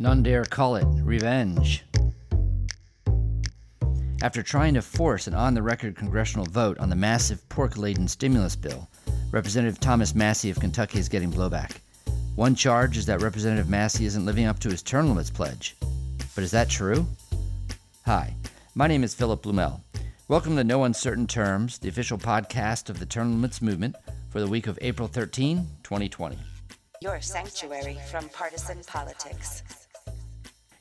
None dare call it revenge. After trying to force an on the record congressional vote on the massive pork laden stimulus bill, Representative Thomas Massie of Kentucky is getting blowback. One charge is that Representative Massie isn't living up to his term limits pledge. But is that true? Hi, my name is Philip Blumel. Welcome to No Uncertain Terms, the official podcast of the Term Limits Movement for the week of April 13, 2020. Your sanctuary from partisan politics.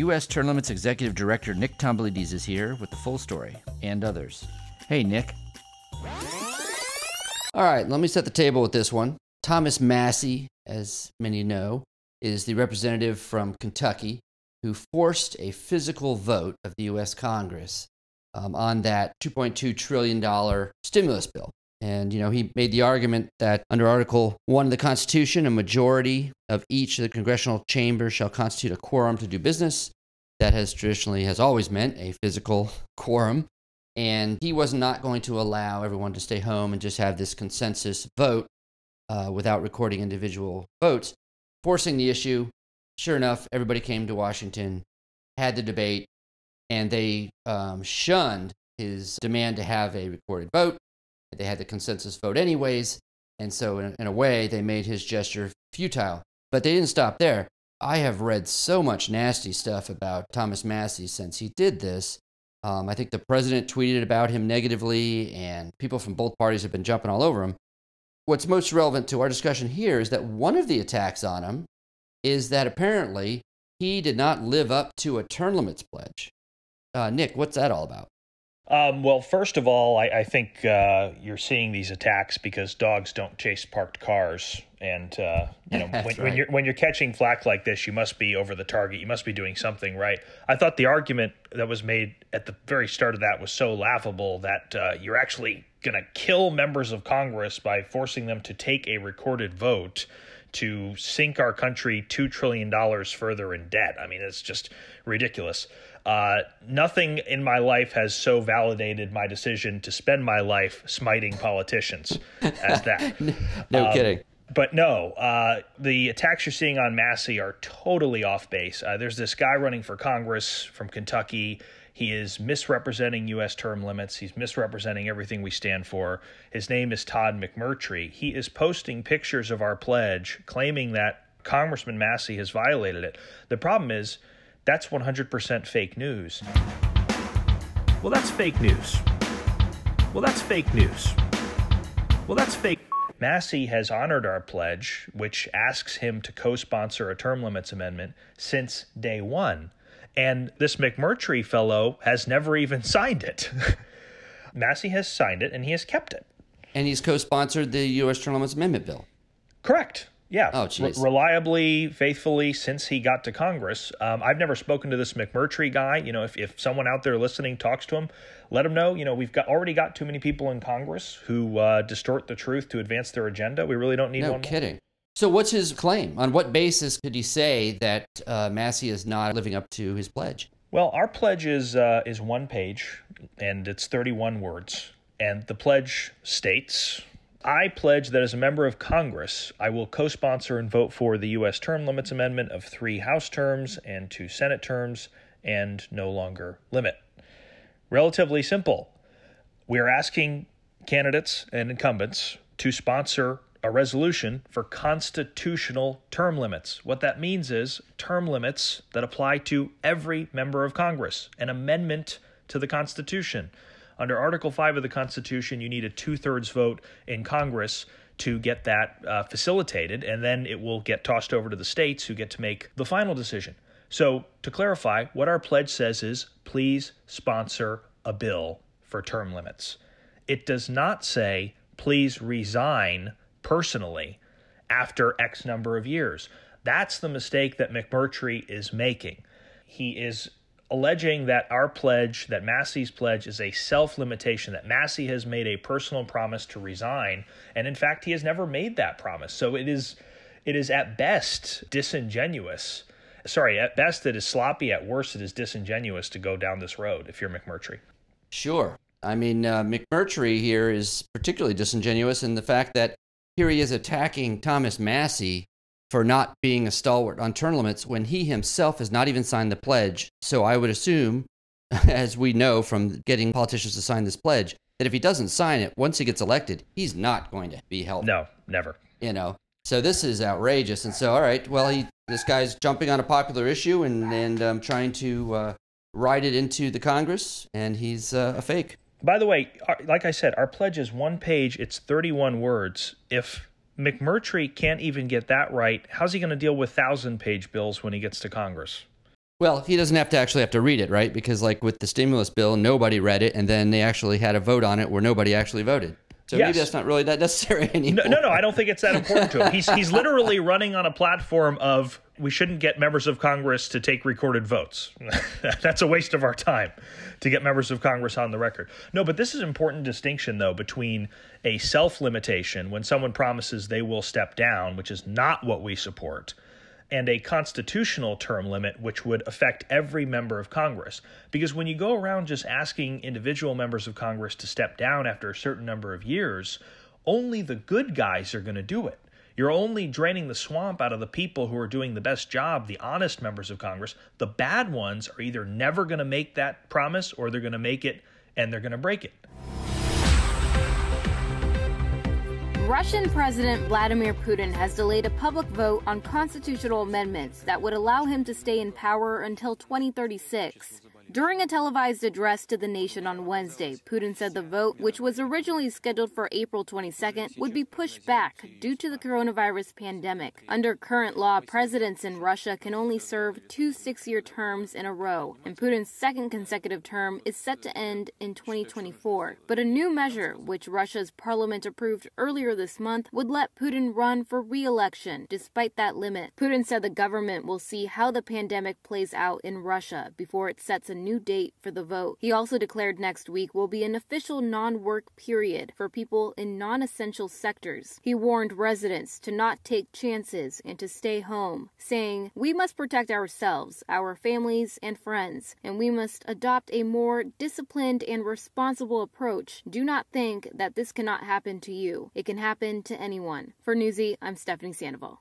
U.S. Term Limits Executive Director Nick Tomboulides is here with the full story and others. Hey, Nick. All right, let me set the table with this one. Thomas Massie, as many know, is the representative from Kentucky who forced a physical vote of the U.S. Congress um, on that $2.2 trillion stimulus bill. And, you know, he made the argument that under Article 1 of the Constitution, a majority of each of the congressional chambers shall constitute a quorum to do business. That has traditionally, has always meant a physical quorum. And he was not going to allow everyone to stay home and just have this consensus vote uh, without recording individual votes, forcing the issue. Sure enough, everybody came to Washington, had the debate, and they um, shunned his demand to have a recorded vote. They had the consensus vote anyways, and so in, in a way, they made his gesture futile. But they didn't stop there. I have read so much nasty stuff about Thomas Massie since he did this. Um, I think the president tweeted about him negatively, and people from both parties have been jumping all over him. What's most relevant to our discussion here is that one of the attacks on him is that apparently he did not live up to a term limits pledge. Uh, Nick, what's that all about? Um, well, first of all, I, I think uh, you're seeing these attacks because dogs don't chase parked cars, and uh, you know when, right. when, you're when you're catching flack like this, you must be over the target. You must be doing something right. I thought the argument that was made at the very start of that was so laughable that uh, you're actually going to kill members of Congress by forcing them to take a recorded vote to sink our country two trillion dollars further in debt. I mean, it's just ridiculous. Uh, nothing in my life has so validated my decision to spend my life smiting politicians as that. no Um, kidding. But no, uh, the attacks you're seeing on Massie are totally off base. Uh, there's this guy running for Congress from Kentucky. He is misrepresenting U.S. term limits. He's misrepresenting everything we stand for. His name is Todd McMurtry. He is posting pictures of our pledge, claiming that Congressman Massie has violated it. The problem is that's 100% fake news. Well, that's fake news. Well, that's fake news. Well, that's fake. Massie has honored our pledge, which asks him to co sponsor a term limits amendment since day one. And this McMurtry fellow has never even signed it. Massie has signed it and he has kept it. And he's co sponsored the U.S. Term Limits Amendment bill. Correct. Yeah. Oh. Re- reliably, faithfully since he got to Congress. Um, I've never spoken to this McMurtry guy. You know, if, if someone out there listening talks to him, let him know. You know, we've got already got too many people in Congress who uh, distort the truth to advance their agenda. We really don't need No one. more. kidding. So, what's his claim? On what basis could he say that uh, Massie is not living up to his pledge? Well, our pledge is uh, is one page, and it's 31 words. And the pledge states, "I pledge that as a member of Congress, I will co-sponsor and vote for the U.S. term limits amendment of three House terms and two Senate terms, and no longer limit." Relatively simple. We are asking candidates and incumbents to sponsor a resolution for constitutional term limits. What that means is term limits that apply to every member of Congress, an amendment to the Constitution. Under Article 5 of the Constitution, you need a two thirds vote in Congress to get that uh, facilitated, and then it will get tossed over to the states who get to make the final decision. So, to clarify, what our pledge says is please sponsor a bill for term limits. It does not say please resign personally after X number of years. That's the mistake that McMurtry is making. He is alleging that our pledge, that Massie's pledge, is a self limitation, that Massie has made a personal promise to resign. And in fact, he has never made that promise. So it is, it is at best disingenuous. Sorry, at best it is sloppy, at worst it is disingenuous to go down this road if you're McMurtry. Sure. I mean, uh, McMurtry here is particularly disingenuous in the fact that here he is attacking Thomas Massie for not being a stalwart on term limits when he himself has not even signed the pledge. So I would assume, as we know from getting politicians to sign this pledge, that if he doesn't sign it once he gets elected, he's not going to be helped. No, never. You know, so this is outrageous. And so, all right, well, he this guy's jumping on a popular issue and and um, trying to uh, ride it into the Congress, and he's uh, a fake. By the way, like I said, our pledge is one page. It's 31 words. If McMurtry can't even get that right, how's he going to deal with thousand page bills when he gets to Congress? Well, he doesn't have to actually have to read it, right? Because like with the stimulus bill, nobody read it, and then they actually had a vote on it where nobody actually voted. So Yes. maybe that's not really that necessary anymore. No, no, no, I don't think it's that important to him. He's he's literally running on a platform of we shouldn't get members of Congress to take recorded votes. That's a waste of our time to get members of Congress on the record. No, but this is an important distinction though between a self-limitation when someone promises they will step down, which is not what we support, and a constitutional term limit, which would affect every member of Congress. Because when you go around just asking individual members of Congress to step down after a certain number of years, only the good guys are going to do it. You're only draining the swamp out of the people who are doing the best job, the honest members of Congress. The bad ones are either never going to make that promise or they're going to make it and they're going to break it. Russian President Vladimir Putin has delayed a public vote on constitutional amendments that would allow him to stay in power until 2036. During a televised address to the nation on Wednesday, Putin said the vote, which was originally scheduled for April 22nd, would be pushed back due to the coronavirus pandemic. Under current law, presidents in Russia can only serve two six year terms in a row, and Putin's second consecutive term is set to end in 2024. But a new measure, which Russia's parliament approved earlier this month, would let Putin run for re election despite that limit. Putin said the government will see how the pandemic plays out in Russia before it sets a new date for the vote. He also declared next week will be an official non work period for people in non essential sectors. He warned residents to not take chances and to stay home, saying, We must protect ourselves, our families, and friends, and we must adopt a more disciplined and responsible approach. Do not think that this cannot happen to you. It can happen to anyone. For Newsy, I'm Stephanie Sandoval.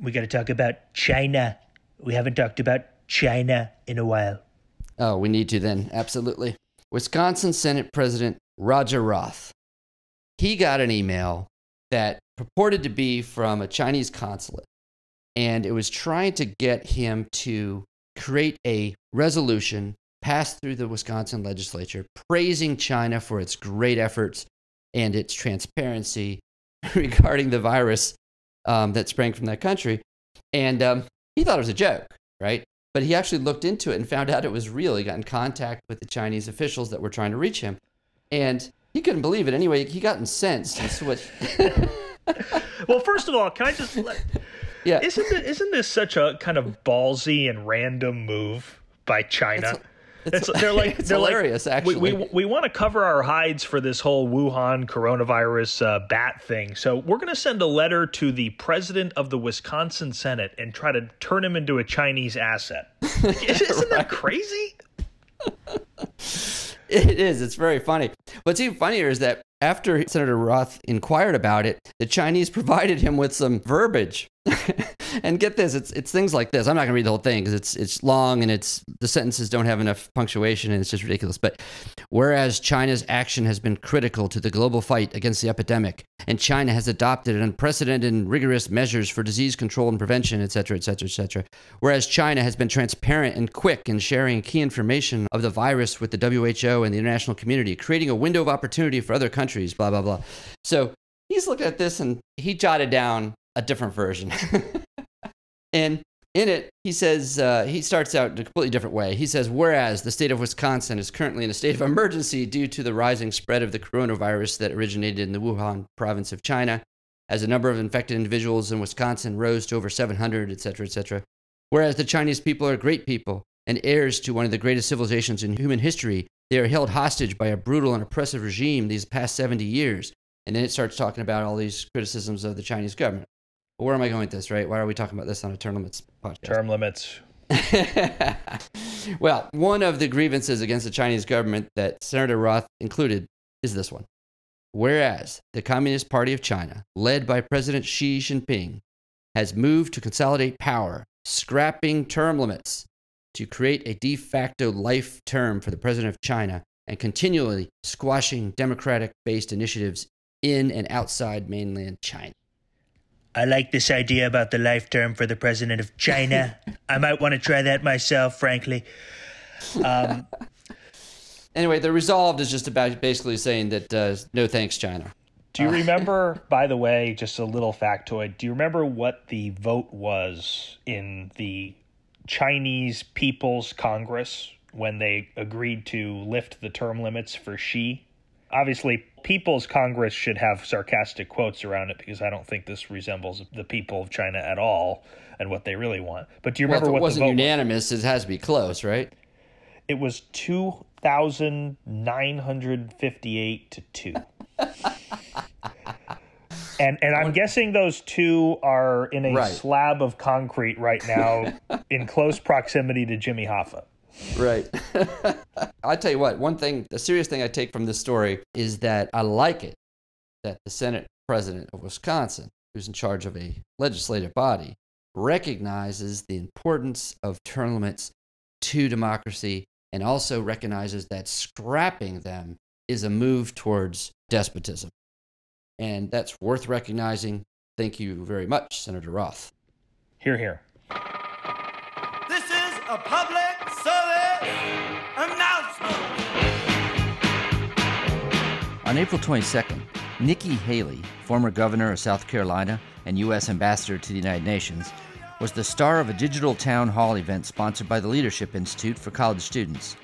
We got to talk about China. We haven't talked about China in a while. Oh, we need to then. Absolutely. Wisconsin Senate President Roger Roth. He got an email that purported to be from a Chinese consulate, and it was trying to get him to create a resolution passed through the Wisconsin legislature praising China for its great efforts and its transparency regarding the virus um, that sprang from that country. And um, he thought it was a joke, right? But he actually looked into it and found out it was real. He got in contact with the Chinese officials that were trying to reach him. And he couldn't believe it. Anyway, he got incensed. And so what, Well, first of all, can I just let, yeah. isn't it, isn't this such a kind of ballsy and random move by China? It's- It's, they're like it's they're hilarious, like, actually. We, we, we want to cover our hides for this whole Wuhan coronavirus uh, bat thing, so we're going to send a letter to the president of the Wisconsin Senate and try to turn him into a Chinese asset. Isn't that crazy? It is. It's very funny. What's even funnier is that after Senator Roth inquired about it, the Chinese provided him with some verbiage. And get this, it's it's things like this. I'm not going to read the whole thing because it's it's long and it's the sentences don't have enough punctuation and it's just ridiculous. But whereas China's action has been critical to the global fight against the epidemic, and China has adopted unprecedented and rigorous measures for disease control and prevention, et cetera, et cetera, et cetera. Whereas China has been transparent and quick in sharing key information of the virus with the WHO and the international community, creating a window of opportunity for other countries, blah, blah, blah. So he's looking at this and he jotted down a different version. and in it, he says, uh, he starts out in a completely different way. He says, whereas the state of Wisconsin is currently in a state of emergency due to the rising spread of the coronavirus that originated in the Wuhan province of China, as the number of infected individuals in Wisconsin rose to over 700, et cetera, et cetera. Whereas the Chinese people are great people and heirs to one of the greatest civilizations in human history, they are held hostage by a brutal and oppressive regime these past 70 years. And then it starts talking about all these criticisms of the Chinese government. But where am I going with this, right? Why are we talking about this on a term limits podcast? Term limits. well, one of the grievances against the Chinese government that Senator Roth included is this one. Whereas the Communist Party of China, led by President Xi Jinping, has moved to consolidate power, scrapping term limits to create a de facto life term for the president of China and continually squashing democratic based initiatives in and outside mainland China. I like this idea about the life term for the president of China. I might want to try that myself, frankly. Um, anyway, the resolved is just about basically saying that uh, no thanks, China. Do you uh, remember, by the way, just a little factoid? Do you remember what the vote was in the Chinese People's Congress when they agreed to lift the term limits for Xi? Obviously, People's Congress should have sarcastic quotes around it because I don't think this resembles the people of China at all and what they really want. But do you remember well, what wasn't unanimous? Was? It has to be close, right? It was two thousand nine hundred fifty-eight to two. and and I'm guessing those two are in a right. slab of concrete right now, in close proximity to Jimmy Hoffa. Right. I tell you what, one thing, the serious thing I take from this story is that I like it that the Senate president of Wisconsin, who's in charge of a legislative body, recognizes the importance of term limits to democracy and also recognizes that scrapping them is a move towards despotism. And that's worth recognizing. Thank you very much, Senator Roth. Hear, hear. This is a public On April 22nd, Nikki Haley, former governor of South Carolina and U.S. ambassador to the United Nations, was the star of a digital town hall event sponsored by the Leadership Institute for college students.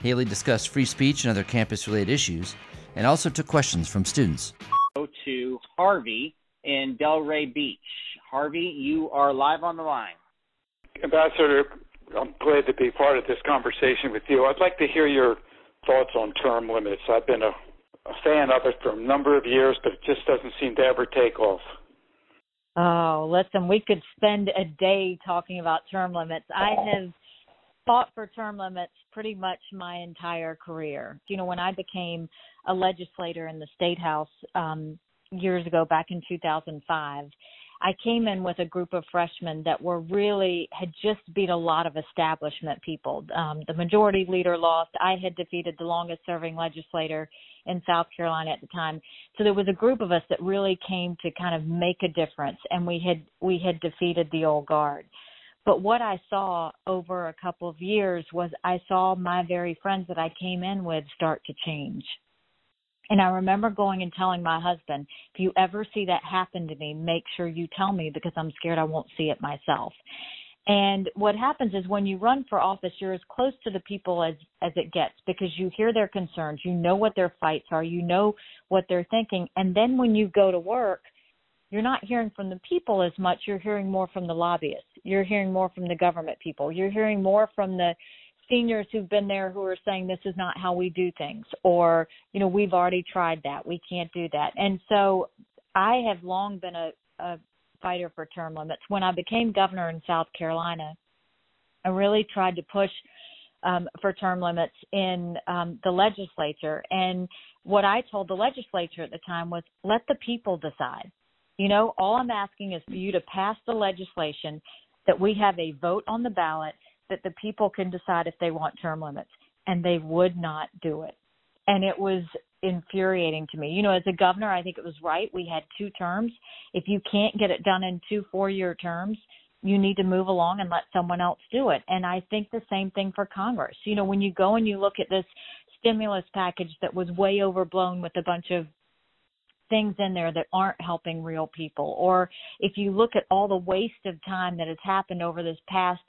Haley discussed free speech and other campus related issues and also took questions from students. Go to Harvey in Delray Beach. Harvey, you are live on the line. Ambassador, I'm glad to be part of this conversation with you. I'd like to hear your thoughts on term limits. I've been a, a fan of it for a number of years, but it just doesn't seem to ever take off. Oh, listen, we could spend a day talking about term limits. I have fought for term limits pretty much my entire career. You know, when I became a legislator in the state house um, years ago, back in 2005, I came in with a group of freshmen that were really had just beat a lot of establishment people. Um, the majority leader lost. I had defeated the longest serving legislator in South Carolina at the time. So there was a group of us that really came to kind of make a difference, and we had we had defeated the old guard. But what I saw over a couple of years was I saw my very friends that I came in with start to change. And I remember going and telling my husband, if you ever see that happen to me, make sure you tell me because I'm scared I won't see it myself. And what happens is when you run for office, you're as close to the people as as it gets because you hear their concerns, you know what their fights are, you know what they're thinking, and then when you go to work, you're not hearing from the people as much, you're hearing more from the lobbyists. You're hearing more from the government people. You're hearing more from the seniors who've been there who are saying this is not how we do things or you know we've already tried that we can't do that. And so i have long been a, a fighter for term limits. When i became governor in south carolina i really tried to push um, for term limits in um, the legislature. And what i told the legislature at the time was let the people decide. You know all i'm asking is for you to pass the legislation that we have a vote on the ballot that the people can decide if they want term limits. And they would not do it. And it was infuriating to me. You know, as a governor, I think it was right. We had two terms. If you can't get it done in two four year terms, you need to move along and let someone else do it. And I think the same thing for Congress. You know, when you go and you look at this stimulus package that was way overblown with a bunch of things in there that aren't helping real people. Or if you look at all the waste of time that has happened over this past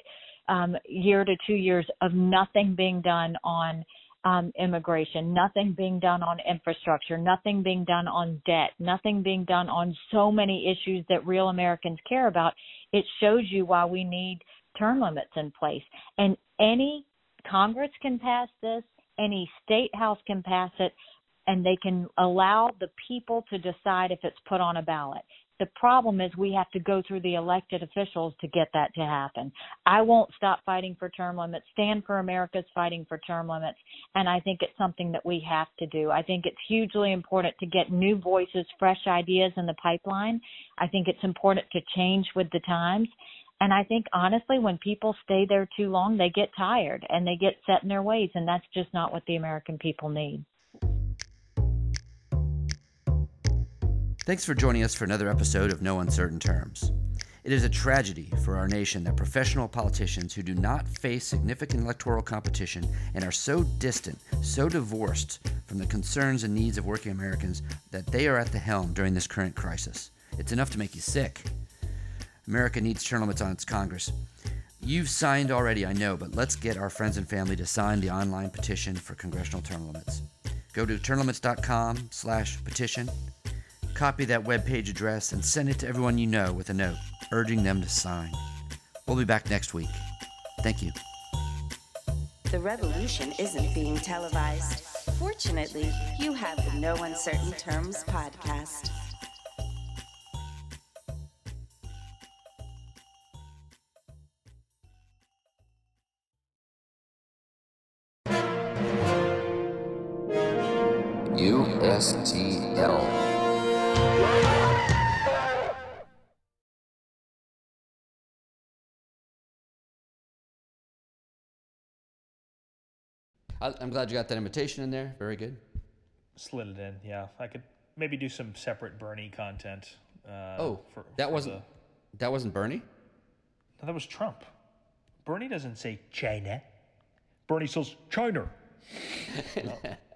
um, year to two years of nothing being done on um, immigration, nothing being done on infrastructure, nothing being done on debt, nothing being done on so many issues that real Americans care about, it shows you why we need term limits in place. And any Congress can pass this, any state house can pass it, and they can allow the people to decide if it's put on a ballot. The problem is we have to go through the elected officials to get that to happen. I won't stop fighting for term limits. Stand for America's fighting for term limits. And I think it's something that we have to do. I think it's hugely important to get new voices, fresh ideas in the pipeline. I think it's important to change with the times. And I think honestly, when people stay there too long, they get tired and they get set in their ways. And that's just not what the American people need. Thanks for joining us for another episode of No Uncertain Terms. It is a tragedy for our nation that professional politicians who do not face significant electoral competition and are so distant, so divorced from the concerns and needs of working Americans that they are at the helm during this current crisis. It's enough to make you sick. America needs term limits on its Congress. You've signed already, I know, but let's get our friends and family to sign the online petition for congressional term limits. Go to termlimits.com slash petition Copy that web page address and send it to everyone you know with a note urging them to sign. We'll be back next week. Thank you. The revolution isn't being televised. Fortunately, you have the No Uncertain Terms podcast. USTL. I'm glad you got that invitation in there. Very good. Slid it in, yeah. I could maybe do some separate Bernie content. Uh, oh, for, that for wasn't the... that wasn't Bernie. No, that was Trump. Bernie doesn't say China. Bernie says China. no.